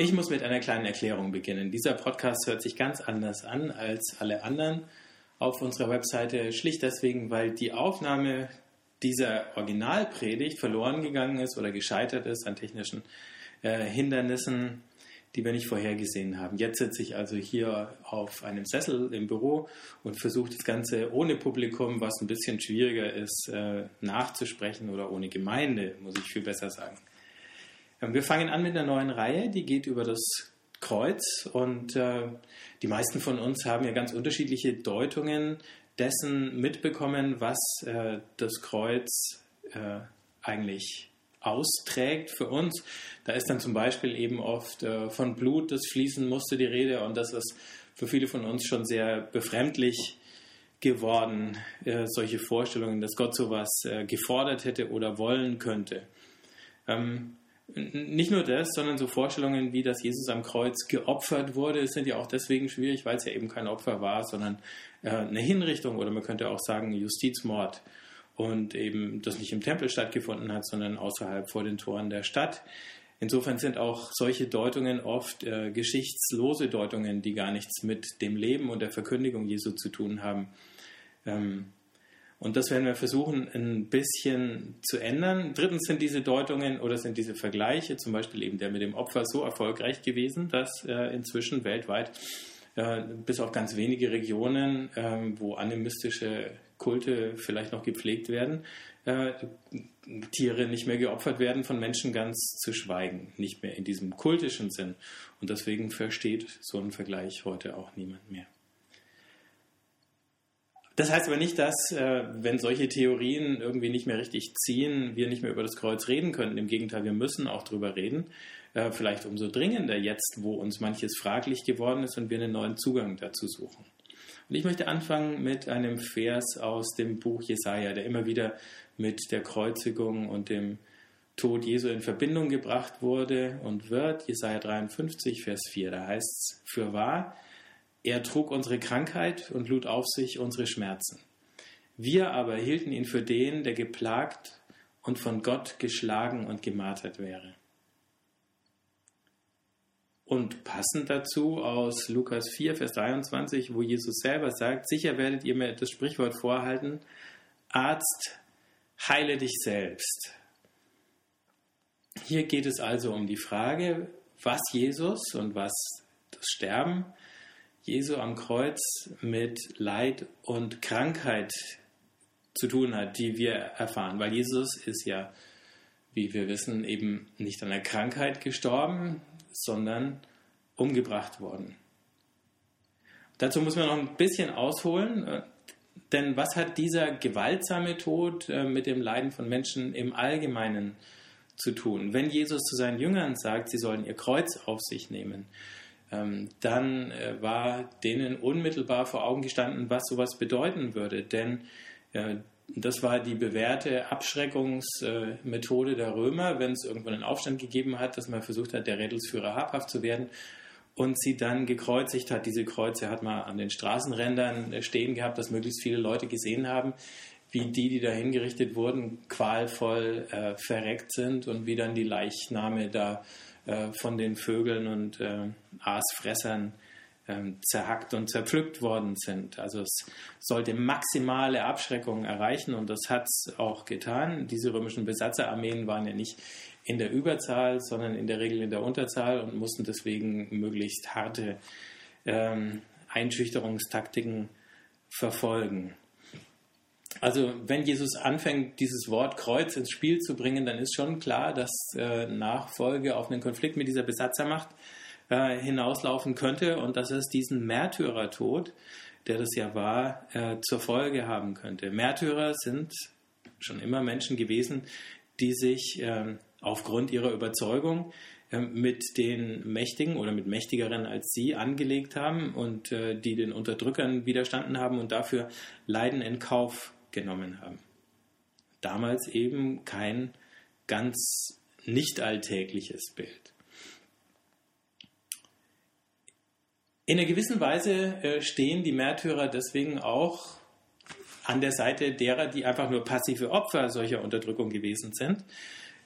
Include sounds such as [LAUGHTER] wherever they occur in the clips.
Ich muss mit einer kleinen Erklärung beginnen. Dieser Podcast hört sich ganz anders an als alle anderen auf unserer Webseite, schlicht deswegen, weil die Aufnahme dieser Originalpredigt verloren gegangen ist oder gescheitert ist an technischen äh, Hindernissen, die wir nicht vorhergesehen haben. Jetzt sitze ich also hier auf einem Sessel im Büro und versuche das Ganze ohne Publikum, was ein bisschen schwieriger ist, äh, nachzusprechen oder ohne Gemeinde, muss ich viel besser sagen. Wir fangen an mit einer neuen Reihe, die geht über das Kreuz und äh, die meisten von uns haben ja ganz unterschiedliche Deutungen dessen mitbekommen, was äh, das Kreuz äh, eigentlich austrägt für uns. Da ist dann zum Beispiel eben oft äh, von Blut, das fließen musste, die Rede und das ist für viele von uns schon sehr befremdlich geworden, äh, solche Vorstellungen, dass Gott sowas äh, gefordert hätte oder wollen könnte. Ähm, nicht nur das, sondern so Vorstellungen wie, dass Jesus am Kreuz geopfert wurde, sind ja auch deswegen schwierig, weil es ja eben kein Opfer war, sondern äh, eine Hinrichtung oder man könnte auch sagen Justizmord und eben das nicht im Tempel stattgefunden hat, sondern außerhalb vor den Toren der Stadt. Insofern sind auch solche Deutungen oft äh, geschichtslose Deutungen, die gar nichts mit dem Leben und der Verkündigung Jesu zu tun haben. Ähm, und das werden wir versuchen, ein bisschen zu ändern. Drittens sind diese Deutungen oder sind diese Vergleiche, zum Beispiel eben der mit dem Opfer, so erfolgreich gewesen, dass äh, inzwischen weltweit äh, bis auf ganz wenige Regionen, äh, wo animistische Kulte vielleicht noch gepflegt werden, äh, Tiere nicht mehr geopfert werden, von Menschen ganz zu schweigen, nicht mehr in diesem kultischen Sinn. Und deswegen versteht so ein Vergleich heute auch niemand mehr. Das heißt aber nicht, dass, äh, wenn solche Theorien irgendwie nicht mehr richtig ziehen, wir nicht mehr über das Kreuz reden können. Im Gegenteil, wir müssen auch drüber reden. Äh, vielleicht umso dringender jetzt, wo uns manches fraglich geworden ist und wir einen neuen Zugang dazu suchen. Und ich möchte anfangen mit einem Vers aus dem Buch Jesaja, der immer wieder mit der Kreuzigung und dem Tod Jesu in Verbindung gebracht wurde und wird. Jesaja 53, Vers 4. Da heißt es: Für wahr, er trug unsere Krankheit und lud auf sich unsere Schmerzen. Wir aber hielten ihn für den, der geplagt und von Gott geschlagen und gemartert wäre. Und passend dazu aus Lukas 4, Vers 23, wo Jesus selber sagt, sicher werdet ihr mir das Sprichwort vorhalten, Arzt, heile dich selbst. Hier geht es also um die Frage, was Jesus und was das Sterben Jesu am Kreuz mit Leid und Krankheit zu tun hat, die wir erfahren. Weil Jesus ist ja, wie wir wissen, eben nicht an der Krankheit gestorben, sondern umgebracht worden. Dazu muss man noch ein bisschen ausholen, denn was hat dieser gewaltsame Tod äh, mit dem Leiden von Menschen im Allgemeinen zu tun? Wenn Jesus zu seinen Jüngern sagt, sie sollen ihr Kreuz auf sich nehmen, dann äh, war denen unmittelbar vor Augen gestanden, was sowas bedeuten würde. Denn äh, das war die bewährte Abschreckungsmethode der Römer, wenn es irgendwann einen Aufstand gegeben hat, dass man versucht hat, der Rädelsführer habhaft zu werden und sie dann gekreuzigt hat. Diese Kreuze hat man an den Straßenrändern äh, stehen gehabt, dass möglichst viele Leute gesehen haben, wie die, die da hingerichtet wurden, qualvoll äh, verreckt sind und wie dann die Leichname da äh, von den Vögeln und äh, Aasfressern äh, zerhackt und zerpflückt worden sind. Also es sollte maximale Abschreckung erreichen und das hat es auch getan. Diese römischen Besatzerarmeen waren ja nicht in der Überzahl, sondern in der Regel in der Unterzahl und mussten deswegen möglichst harte ähm, Einschüchterungstaktiken verfolgen. Also wenn Jesus anfängt, dieses Wort Kreuz ins Spiel zu bringen, dann ist schon klar, dass äh, Nachfolge auf einen Konflikt mit dieser Besatzermacht äh, hinauslaufen könnte und dass es diesen Märtyrertod, der das ja war, äh, zur Folge haben könnte. Märtyrer sind schon immer Menschen gewesen, die sich ähm, aufgrund ihrer Überzeugung ähm, mit den Mächtigen oder mit Mächtigeren als sie angelegt haben und äh, die den Unterdrückern widerstanden haben und dafür Leiden in Kauf genommen haben. Damals eben kein ganz nicht alltägliches Bild. In einer gewissen Weise äh, stehen die Märtyrer deswegen auch an der Seite derer, die einfach nur passive Opfer solcher Unterdrückung gewesen sind.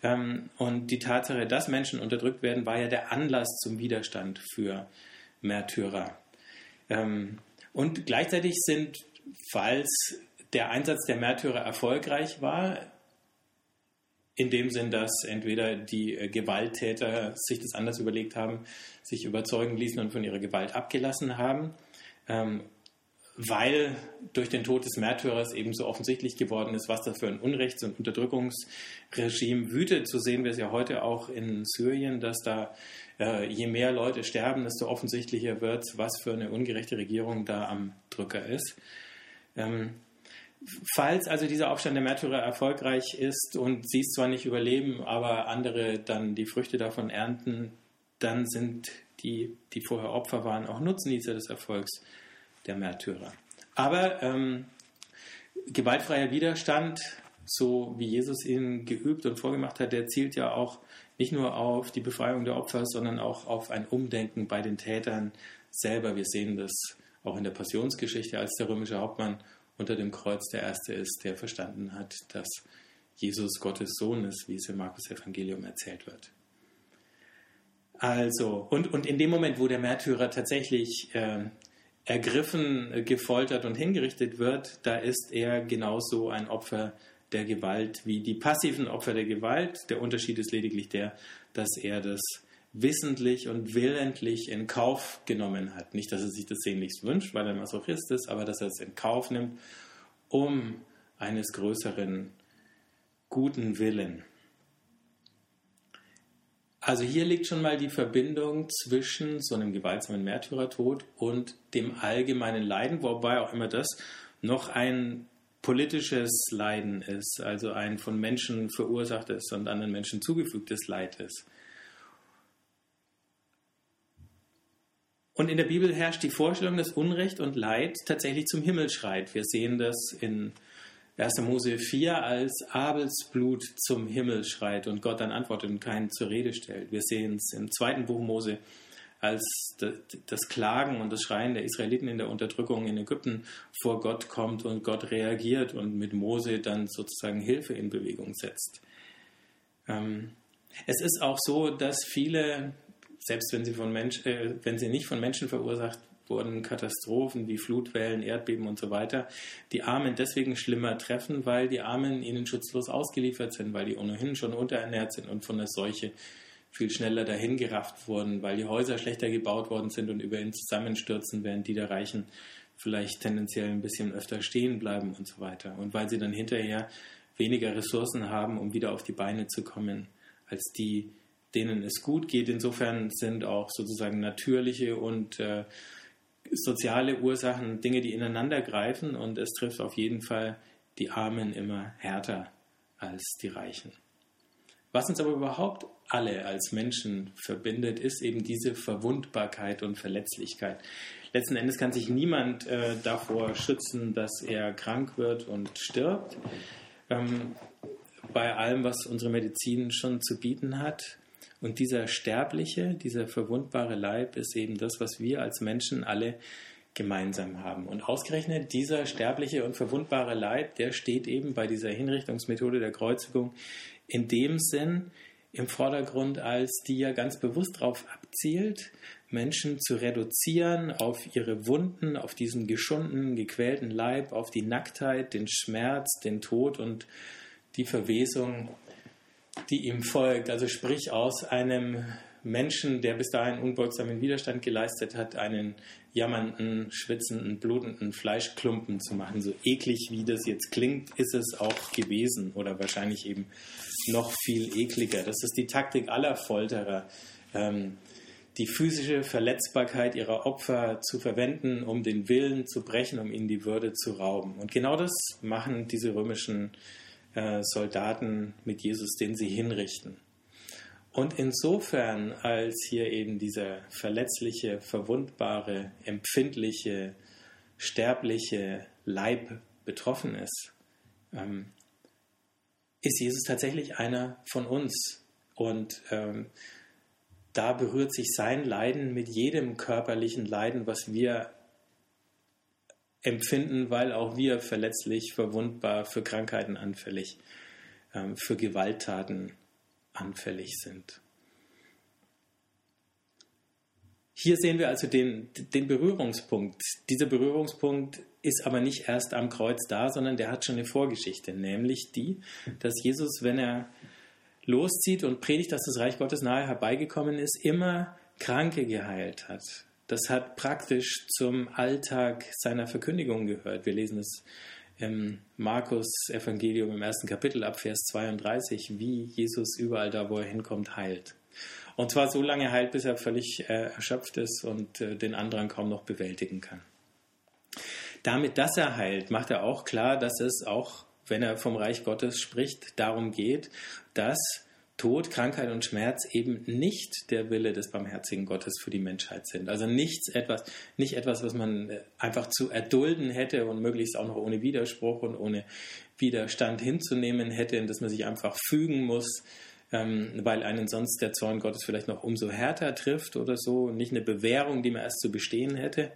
Ähm, und die Tatsache, dass Menschen unterdrückt werden, war ja der Anlass zum Widerstand für Märtyrer. Ähm, und gleichzeitig sind, falls der Einsatz der Märtyrer erfolgreich war, in dem Sinn, dass entweder die äh, Gewalttäter sich das anders überlegt haben, sich überzeugen ließen und von ihrer Gewalt abgelassen haben, ähm, weil durch den Tod des Märtyrers eben so offensichtlich geworden ist, was da für ein Unrechts- und Unterdrückungsregime wütet. So sehen wir es ja heute auch in Syrien, dass da äh, je mehr Leute sterben, desto offensichtlicher wird, was für eine ungerechte Regierung da am Drücker ist. Ähm, falls also dieser Aufstand der Märtyrer erfolgreich ist und sie es zwar nicht überleben, aber andere dann die Früchte davon ernten, dann sind die, die vorher Opfer waren, auch Nutznießer des Erfolgs der Märtyrer. Aber ähm, gewaltfreier Widerstand, so wie Jesus ihn geübt und vorgemacht hat, der zielt ja auch nicht nur auf die Befreiung der Opfer, sondern auch auf ein Umdenken bei den Tätern selber. Wir sehen das auch in der Passionsgeschichte, als der römische Hauptmann unter dem Kreuz der Erste ist, der verstanden hat, dass Jesus Gottes Sohn ist, wie es im Markus Evangelium erzählt wird. Also, und, und in dem Moment, wo der Märtyrer tatsächlich äh, ergriffen, gefoltert und hingerichtet wird, da ist er genauso ein Opfer der Gewalt wie die passiven Opfer der Gewalt. Der Unterschied ist lediglich der, dass er das wissentlich und willentlich in Kauf genommen hat. Nicht, dass er sich das sehnlichst wünscht, weil er Masochist ist, aber dass er es in Kauf nimmt, um eines größeren guten Willen. Also hier liegt schon mal die Verbindung zwischen so einem gewaltsamen Märtyrertod und dem allgemeinen Leiden, wobei auch immer das noch ein politisches Leiden ist, also ein von Menschen verursachtes und anderen Menschen zugefügtes Leid ist. Und in der Bibel herrscht die Vorstellung, dass Unrecht und Leid tatsächlich zum Himmel schreit. Wir sehen das in 1. Mose 4, als Abels Blut zum Himmel schreit und Gott dann antwortet und keinen zur Rede stellt. Wir sehen es im zweiten Buch Mose, als das Klagen und das Schreien der Israeliten in der Unterdrückung in Ägypten vor Gott kommt und Gott reagiert und mit Mose dann sozusagen Hilfe in Bewegung setzt. Ähm, es ist auch so, dass viele, selbst wenn sie, von Mensch, äh, wenn sie nicht von Menschen verursacht wurden Katastrophen wie Flutwellen, Erdbeben und so weiter, die Armen deswegen schlimmer treffen, weil die Armen ihnen schutzlos ausgeliefert sind, weil die ohnehin schon unterernährt sind und von der Seuche viel schneller dahingerafft wurden, weil die Häuser schlechter gebaut worden sind und über ihn zusammenstürzen, während die der Reichen vielleicht tendenziell ein bisschen öfter stehen bleiben und so weiter. Und weil sie dann hinterher weniger Ressourcen haben, um wieder auf die Beine zu kommen, als die, denen es gut geht. Insofern sind auch sozusagen natürliche und äh, soziale Ursachen Dinge, die ineinander greifen und es trifft auf jeden Fall die Armen immer härter als die Reichen. Was uns aber überhaupt alle als Menschen verbindet, ist eben diese Verwundbarkeit und Verletzlichkeit. Letzten Endes kann sich niemand äh, davor schützen, dass er krank wird und stirbt. Ähm, bei allem, was unsere Medizin schon zu bieten hat. Und dieser sterbliche, dieser verwundbare Leib ist eben das, was wir als Menschen alle gemeinsam haben. Und ausgerechnet dieser sterbliche und verwundbare Leib, der steht eben bei dieser Hinrichtungsmethode der Kreuzigung in dem Sinn im Vordergrund, als die ja ganz bewusst darauf abzielt, Menschen zu reduzieren auf ihre Wunden, auf diesen geschundenen, gequälten Leib, auf die Nacktheit, den Schmerz, den Tod und die Verwesung die ihm folgt. Also sprich aus einem Menschen, der bis dahin unbeugsamen Widerstand geleistet hat, einen jammernden, schwitzenden, blutenden Fleischklumpen zu machen. So eklig wie das jetzt klingt, ist es auch gewesen oder wahrscheinlich eben noch viel ekliger. Das ist die Taktik aller Folterer, ähm, die physische Verletzbarkeit ihrer Opfer zu verwenden, um den Willen zu brechen, um ihnen die Würde zu rauben. Und genau das machen diese römischen äh, Soldaten mit Jesus, den sie hinrichten. Und insofern, als hier eben dieser verletzliche, verwundbare, empfindliche, sterbliche Leib betroffen ist, ähm, ist Jesus tatsächlich einer von uns. Und ähm, da berührt sich sein Leiden mit jedem körperlichen Leiden, was wir empfinden, weil auch wir verletzlich, verwundbar, für Krankheiten anfällig, ähm, für Gewalttaten anfällig sind. Hier sehen wir also den, den Berührungspunkt. Dieser Berührungspunkt ist aber nicht erst am Kreuz da, sondern der hat schon eine Vorgeschichte, nämlich die, dass Jesus, wenn er loszieht und predigt, dass das Reich Gottes nahe herbeigekommen ist, immer Kranke geheilt hat. Das hat praktisch zum Alltag seiner Verkündigung gehört. Wir lesen es im Markus Evangelium im ersten Kapitel ab Vers 32, wie Jesus überall da, wo er hinkommt, heilt. Und zwar so lange heilt, bis er völlig äh, erschöpft ist und äh, den anderen kaum noch bewältigen kann. Damit, dass er heilt, macht er auch klar, dass es auch, wenn er vom Reich Gottes spricht, darum geht, dass Tod, Krankheit und Schmerz eben nicht der Wille des barmherzigen Gottes für die Menschheit sind. Also nichts etwas, nicht etwas, was man äh, einfach zu erdulden hätte und möglichst auch noch ohne Widerspruch und ohne Widerstand hinzunehmen hätte, in das man sich einfach fügen muss, ähm, weil einen sonst der Zorn Gottes vielleicht noch umso härter trifft oder so. Nicht eine Bewährung, die man erst zu bestehen hätte,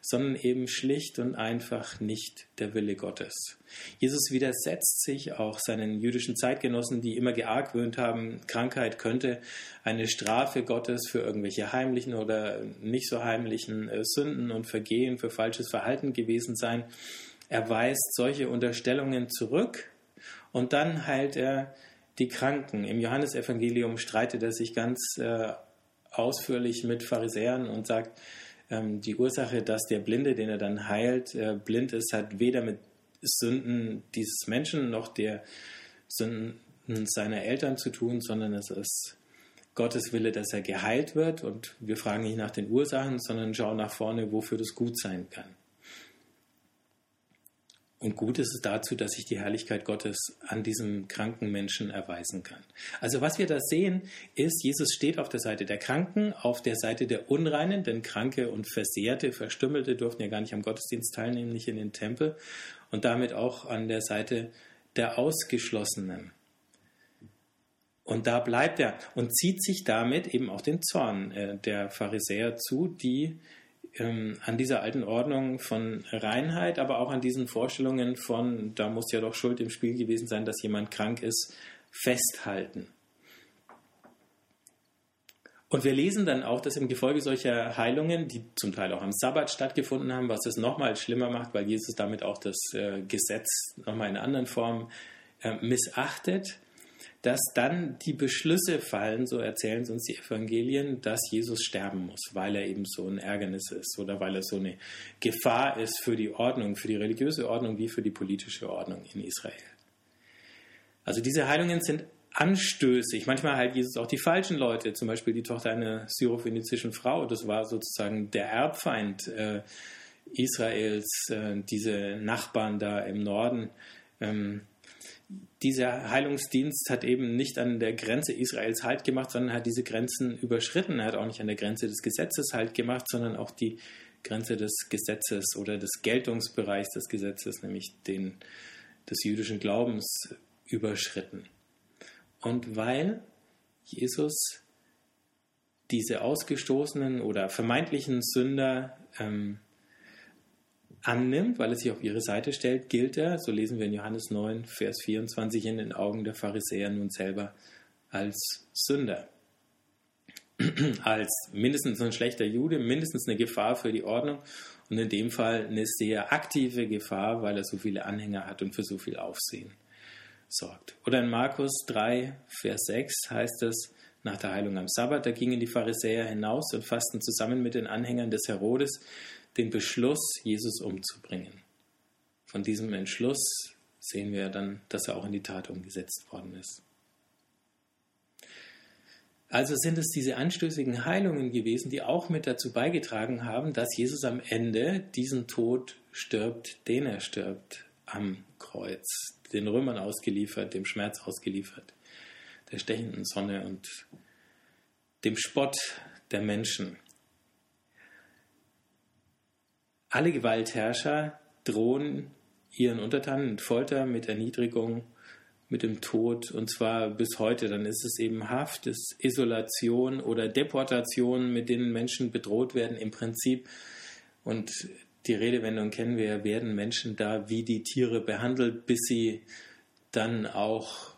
sondern eben schlicht und einfach nicht der Wille Gottes. Jesus widersetzt sich auch seinen jüdischen Zeitgenossen, die immer geargwöhnt haben, Krankheit könnte eine Strafe Gottes für irgendwelche heimlichen oder nicht so heimlichen äh, Sünden und Vergehen, für falsches Verhalten gewesen sein. Er weist solche Unterstellungen zurück und dann heilt er die Kranken. Im Johannesevangelium streitet er sich ganz äh, ausführlich mit Pharisäern und sagt, ähm, die Ursache, dass der Blinde, den er dann heilt, äh, blind ist, hat weder mit Sünden dieses Menschen noch der Sünden seiner Eltern zu tun, sondern es ist Gottes Wille, dass er geheilt wird. Und wir fragen nicht nach den Ursachen, sondern schauen nach vorne, wofür das gut sein kann. Und gut ist es dazu, dass sich die Herrlichkeit Gottes an diesem kranken Menschen erweisen kann. Also was wir da sehen, ist, Jesus steht auf der Seite der Kranken, auf der Seite der Unreinen, denn Kranke und Versehrte, Verstümmelte durften ja gar nicht am Gottesdienst teilnehmen, nicht in den Tempel, und damit auch an der Seite der Ausgeschlossenen. Und da bleibt er und zieht sich damit eben auch den Zorn äh, der Pharisäer zu, die ähm, an dieser alten Ordnung von Reinheit, aber auch an diesen Vorstellungen von, da muss ja doch Schuld im Spiel gewesen sein, dass jemand krank ist, festhalten. Und wir lesen dann auch, dass im Gefolge solcher Heilungen, die zum Teil auch am Sabbat stattgefunden haben, was es nochmal schlimmer macht, weil Jesus damit auch das äh, Gesetz nochmal in anderen Form äh, missachtet, dass dann die Beschlüsse fallen, so erzählen es uns die Evangelien, dass Jesus sterben muss, weil er eben so ein Ärgernis ist oder weil er so eine Gefahr ist für die Ordnung, für die religiöse Ordnung wie für die politische Ordnung in Israel. Also diese Heilungen sind anstößig. Manchmal heilt Jesus auch die falschen Leute, zum Beispiel die Tochter einer syrophenizischen Frau. Das war sozusagen der Erbfeind äh, Israels, äh, diese Nachbarn da im Norden. Ähm, dieser Heilungsdienst hat eben nicht an der Grenze Israels Halt gemacht, sondern hat diese Grenzen überschritten. Er hat auch nicht an der Grenze des Gesetzes Halt gemacht, sondern auch die Grenze des Gesetzes oder des Geltungsbereichs des Gesetzes, nämlich den des jüdischen Glaubens, überschritten. Und weil Jesus diese ausgestoßenen oder vermeintlichen Sünder ähm, annimmt, weil er sich auf ihre Seite stellt, gilt er, so lesen wir in Johannes 9, Vers 24, in den Augen der Pharisäer nun selber als Sünder. [CLEARS THROAT] als mindestens ein schlechter Jude, mindestens eine Gefahr für die Ordnung und in dem Fall eine sehr aktive Gefahr, weil er so viele Anhänger hat und für so viel Aufsehen sorgt. Oder in Markus 3, Vers 6 heißt es, nach der Heilung am Sabbat, da gingen die Pharisäer hinaus und fassten zusammen mit den Anhängern des Herodes den Beschluss, Jesus umzubringen. Von diesem Entschluss sehen wir dann, dass er auch in die Tat umgesetzt worden ist. Also sind es diese anstößigen Heilungen gewesen, die auch mit dazu beigetragen haben, dass Jesus am Ende diesen Tod stirbt, den er stirbt am Kreuz, den Römern ausgeliefert, dem Schmerz ausgeliefert, der stechenden Sonne und dem Spott der Menschen. Alle Gewaltherrscher drohen ihren Untertanen mit Folter, mit Erniedrigung, mit dem Tod und zwar bis heute. Dann ist es eben Haft, ist Isolation oder Deportation, mit denen Menschen bedroht werden im Prinzip. Und die Redewendung kennen wir, werden Menschen da wie die Tiere behandelt, bis sie dann auch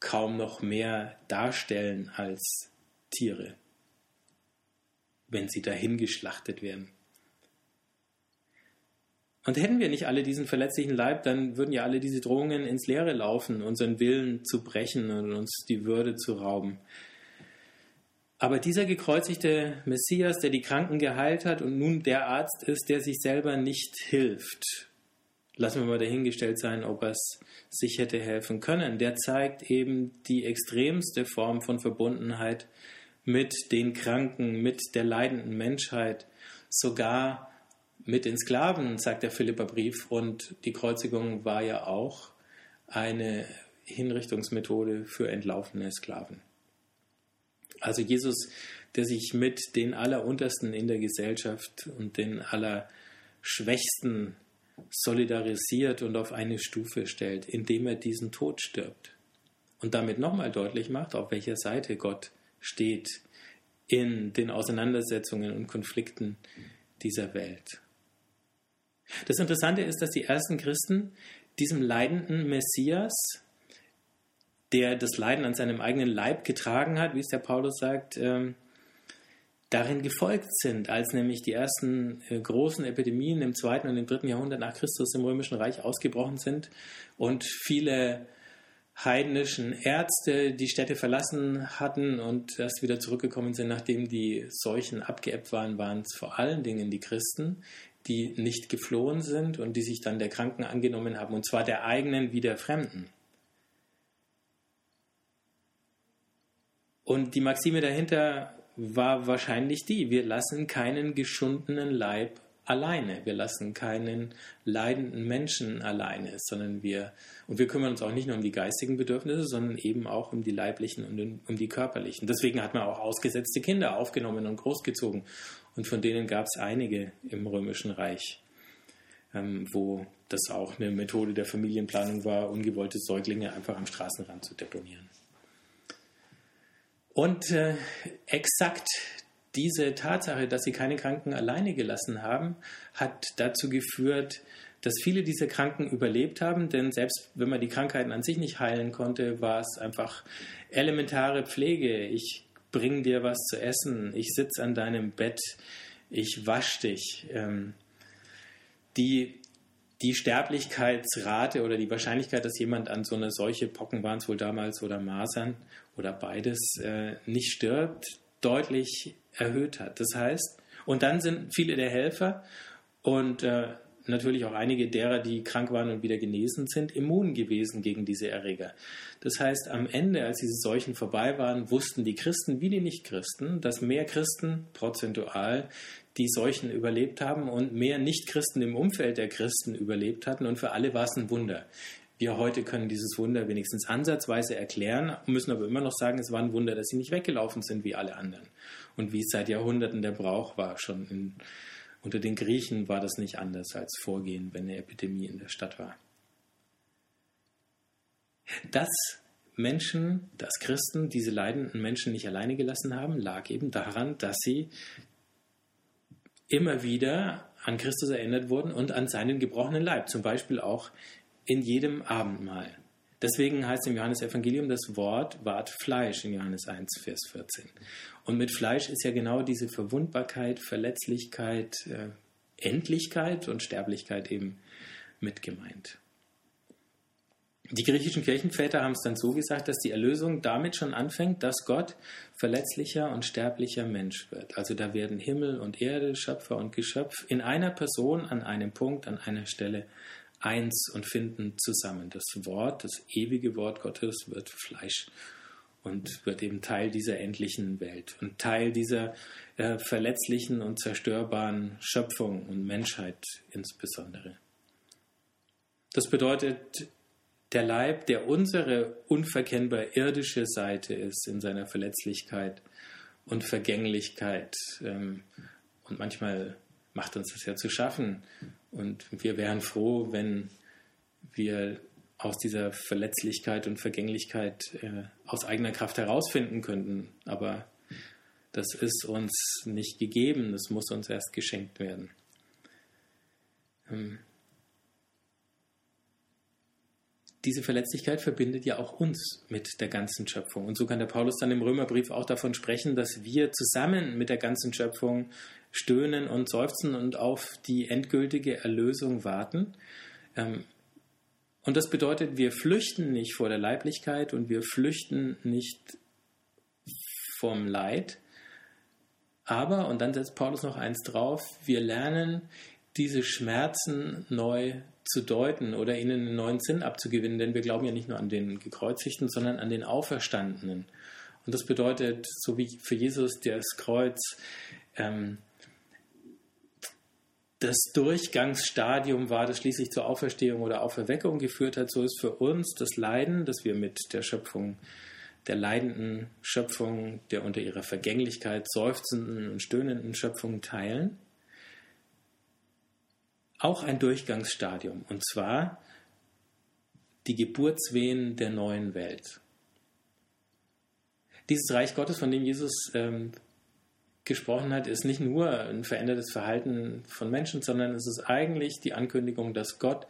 kaum noch mehr darstellen als Tiere, wenn sie dahin geschlachtet werden. Und hätten wir nicht alle diesen verletzlichen Leib, dann würden ja alle diese Drohungen ins Leere laufen, unseren Willen zu brechen und uns die Würde zu rauben. Aber dieser gekreuzigte Messias, der die Kranken geheilt hat und nun der Arzt ist, der sich selber nicht hilft, lassen wir mal dahingestellt sein, ob er es sich hätte helfen können, der zeigt eben die extremste Form von Verbundenheit mit den Kranken, mit der leidenden Menschheit, sogar mit den Sklaven, sagt der Philipperbrief. Und die Kreuzigung war ja auch eine Hinrichtungsmethode für entlaufene Sklaven. Also Jesus, der sich mit den Alleruntersten in der Gesellschaft und den Allerschwächsten solidarisiert und auf eine Stufe stellt, indem er diesen Tod stirbt. Und damit nochmal deutlich macht, auf welcher Seite Gott steht in den Auseinandersetzungen und Konflikten dieser Welt. Das Interessante ist, dass die ersten Christen diesem leidenden Messias, der das Leiden an seinem eigenen Leib getragen hat, wie es der Paulus sagt, ähm, darin gefolgt sind, als nämlich die ersten äh, großen Epidemien im zweiten und im dritten Jahrhundert nach Christus im Römischen Reich ausgebrochen sind und viele heidnischen Ärzte die Städte verlassen hatten und erst wieder zurückgekommen sind, nachdem die Seuchen abgeebbt waren, waren es vor allen Dingen die Christen, die nicht geflohen sind und die sich dann der Kranken angenommen haben, und zwar der eigenen wie der Fremden. Und die Maxime dahinter war wahrscheinlich die, wir lassen keinen geschundenen Leib alleine, wir lassen keinen leidenden Menschen alleine, sondern wir, und wir kümmern uns auch nicht nur um die geistigen Bedürfnisse, sondern eben auch um die leiblichen und um die körperlichen. Deswegen hat man auch ausgesetzte Kinder aufgenommen und großgezogen und von denen gab es einige im Römischen Reich, ähm, wo das auch eine Methode der Familienplanung war, ungewollte Säuglinge einfach am Straßenrand zu deponieren. Und äh, exakt diese Tatsache, dass sie keine Kranken alleine gelassen haben, hat dazu geführt, dass viele dieser Kranken überlebt haben, denn selbst wenn man die Krankheiten an sich nicht heilen konnte, war es einfach elementare Pflege. Ich bring dir was zu essen, ich sitze an deinem Bett, ich wasch dich. Ähm, die, die Sterblichkeitsrate oder die Wahrscheinlichkeit, dass jemand an so eine solche Pocken waren es wohl damals oder Masern oder beides äh, nicht stirbt, deutlich erhöht hat. Das heißt, und dann sind viele der Helfer und äh, natürlich auch einige derer, die krank waren und wieder genesen sind, immun gewesen gegen diese Erreger. Das heißt, am Ende, als diese Seuchen vorbei waren, wussten die Christen wie die Nichtchristen, dass mehr Christen prozentual die Seuchen überlebt haben und mehr Nichtchristen im Umfeld der Christen überlebt hatten. Und für alle war es ein Wunder. Wir heute können dieses Wunder wenigstens ansatzweise erklären, müssen aber immer noch sagen, es war ein Wunder, dass sie nicht weggelaufen sind wie alle anderen. Und wie es seit Jahrhunderten der Brauch war, schon in unter den Griechen war das nicht anders als Vorgehen, wenn eine Epidemie in der Stadt war. Dass Menschen, dass Christen diese leidenden Menschen nicht alleine gelassen haben, lag eben daran, dass sie immer wieder an Christus erinnert wurden und an seinen gebrochenen Leib, zum Beispiel auch in jedem Abendmahl. Deswegen heißt im Johannesevangelium das Wort ward Fleisch in Johannes 1, Vers 14. Und mit Fleisch ist ja genau diese Verwundbarkeit, Verletzlichkeit, äh, Endlichkeit und Sterblichkeit eben mit gemeint. Die griechischen Kirchenväter haben es dann so gesagt, dass die Erlösung damit schon anfängt, dass Gott verletzlicher und sterblicher Mensch wird. Also da werden Himmel und Erde, Schöpfer und Geschöpf in einer Person an einem Punkt, an einer Stelle eins und finden zusammen. Das Wort, das ewige Wort Gottes wird Fleisch und wird eben Teil dieser endlichen Welt und Teil dieser äh, verletzlichen und zerstörbaren Schöpfung und Menschheit insbesondere. Das bedeutet, der Leib, der unsere unverkennbar irdische Seite ist in seiner Verletzlichkeit und Vergänglichkeit ähm, und manchmal macht uns das ja zu schaffen, und wir wären froh, wenn wir aus dieser Verletzlichkeit und Vergänglichkeit äh, aus eigener Kraft herausfinden könnten. Aber das ist uns nicht gegeben, das muss uns erst geschenkt werden. Ähm diese Verletzlichkeit verbindet ja auch uns mit der ganzen Schöpfung. Und so kann der Paulus dann im Römerbrief auch davon sprechen, dass wir zusammen mit der ganzen Schöpfung stöhnen und seufzen und auf die endgültige Erlösung warten. Ähm, und das bedeutet, wir flüchten nicht vor der Leiblichkeit und wir flüchten nicht vom Leid. Aber, und dann setzt Paulus noch eins drauf, wir lernen diese Schmerzen neu zu deuten oder ihnen einen neuen Sinn abzugewinnen, denn wir glauben ja nicht nur an den Gekreuzigten, sondern an den Auferstandenen. Und das bedeutet, so wie für Jesus das Kreuz ähm, das Durchgangsstadium war, das schließlich zur Auferstehung oder Auferweckung geführt hat, so ist für uns das Leiden, das wir mit der Schöpfung, der leidenden Schöpfung, der unter ihrer Vergänglichkeit seufzenden und stöhnenden Schöpfung teilen, auch ein Durchgangsstadium, und zwar die Geburtswehen der neuen Welt. Dieses Reich Gottes, von dem Jesus ähm, gesprochen hat, ist nicht nur ein verändertes Verhalten von Menschen, sondern es ist eigentlich die Ankündigung, dass Gott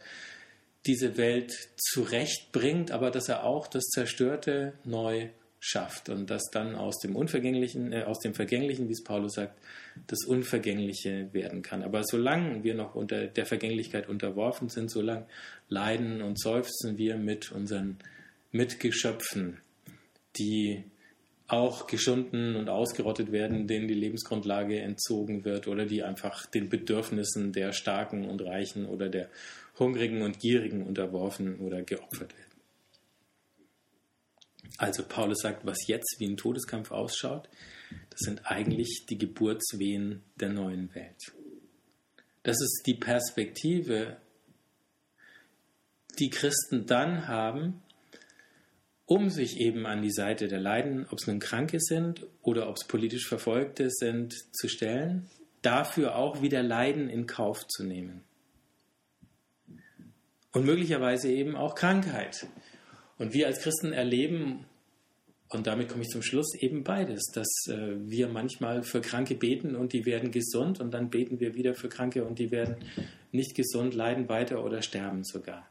diese Welt zurechtbringt, aber dass er auch das Zerstörte neu schafft und dass dann aus dem Unvergänglichen, äh, aus dem Vergänglichen, wie es Paulus sagt, das Unvergängliche werden kann. Aber solange wir noch unter der Vergänglichkeit unterworfen sind, solange leiden und seufzen wir mit unseren Mitgeschöpfen, die auch geschunden und ausgerottet werden, denen die Lebensgrundlage entzogen wird oder die einfach den Bedürfnissen der Starken und Reichen oder der Hungrigen und Gierigen unterworfen oder geopfert werden. Also Paulus sagt, was jetzt wie ein Todeskampf ausschaut, das sind eigentlich die Geburtswehen der neuen Welt. Das ist die Perspektive, die Christen dann haben, um sich eben an die Seite der Leiden, ob es nun Kranke sind oder ob es politisch Verfolgte sind, zu stellen, dafür auch wieder Leiden in Kauf zu nehmen. Und möglicherweise eben auch Krankheit. Und wir als Christen erleben, und damit komme ich zum Schluss, eben beides, dass äh, wir manchmal für Kranke beten und die werden gesund und dann beten wir wieder für Kranke und die werden nicht gesund, leiden weiter oder sterben sogar.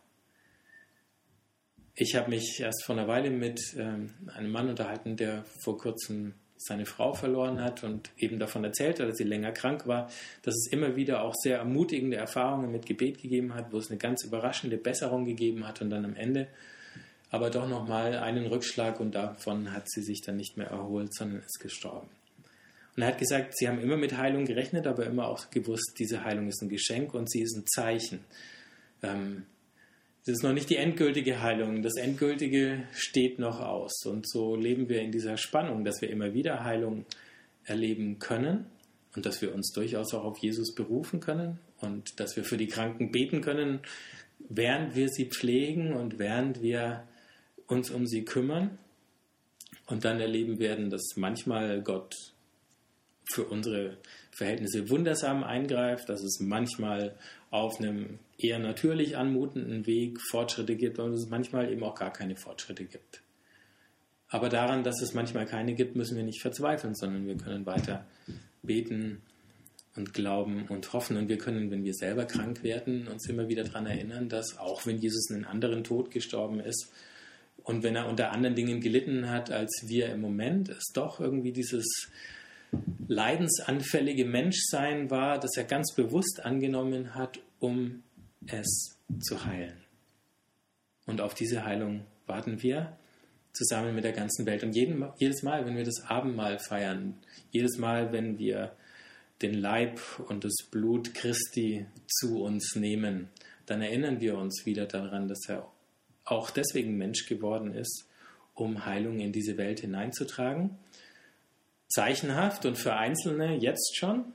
Ich habe mich erst vor einer Weile mit ähm, einem Mann unterhalten, der vor kurzem seine Frau verloren hat und eben davon erzählt hat, dass sie länger krank war, dass es immer wieder auch sehr ermutigende Erfahrungen mit Gebet gegeben hat, wo es eine ganz überraschende Besserung gegeben hat und dann am Ende aber doch nochmal einen Rückschlag und davon hat sie sich dann nicht mehr erholt, sondern ist gestorben. Und er hat gesagt, sie haben immer mit Heilung gerechnet, aber immer auch gewusst, diese Heilung ist ein Geschenk und sie ist ein Zeichen. Ähm, das ist noch nicht die endgültige Heilung. Das Endgültige steht noch aus. Und so leben wir in dieser Spannung, dass wir immer wieder Heilung erleben können und dass wir uns durchaus auch auf Jesus berufen können und dass wir für die Kranken beten können, während wir sie pflegen und während wir uns um sie kümmern. Und dann erleben werden, dass manchmal Gott für unsere Verhältnisse wundersam eingreift, dass es manchmal auf einem eher natürlich anmutenden Weg Fortschritte gibt und es manchmal eben auch gar keine Fortschritte gibt. Aber daran, dass es manchmal keine gibt, müssen wir nicht verzweifeln, sondern wir können weiter beten und glauben und hoffen. Und wir können, wenn wir selber krank werden, uns immer wieder daran erinnern, dass auch wenn Jesus einen anderen Tod gestorben ist und wenn er unter anderen Dingen gelitten hat als wir im Moment, es doch irgendwie dieses leidensanfällige Menschsein war, das er ganz bewusst angenommen hat, um es zu heilen. Und auf diese Heilung warten wir zusammen mit der ganzen Welt. Und jeden, jedes Mal, wenn wir das Abendmahl feiern, jedes Mal, wenn wir den Leib und das Blut Christi zu uns nehmen, dann erinnern wir uns wieder daran, dass er auch deswegen Mensch geworden ist, um Heilung in diese Welt hineinzutragen. Zeichenhaft und für Einzelne jetzt schon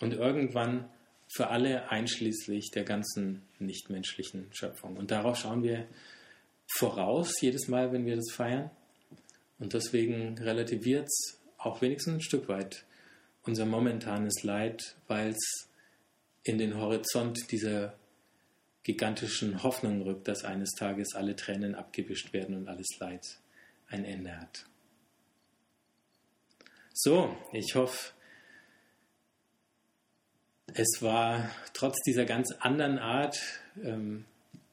und irgendwann für alle einschließlich der ganzen nichtmenschlichen Schöpfung. Und darauf schauen wir voraus jedes Mal, wenn wir das feiern. Und deswegen relativiert es auch wenigstens ein Stück weit unser momentanes Leid, weil es in den Horizont dieser gigantischen Hoffnung rückt, dass eines Tages alle Tränen abgewischt werden und alles Leid ein Ende hat. So, ich hoffe, es war trotz dieser ganz anderen Art, ähm,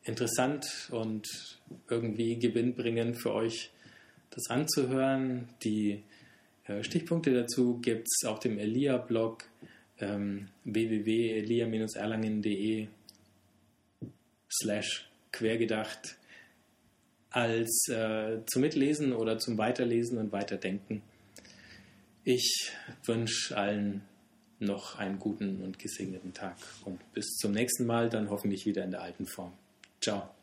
interessant und irgendwie gewinnbringend für euch, das anzuhören. Die äh, Stichpunkte dazu gibt es auf dem Elia-Blog ähm, www.elia-erlangen.de slash quergedacht als äh, zum Mitlesen oder zum Weiterlesen und Weiterdenken. Ich wünsche allen noch einen guten und gesegneten Tag und bis zum nächsten Mal, dann hoffentlich wieder in der alten Form. Ciao.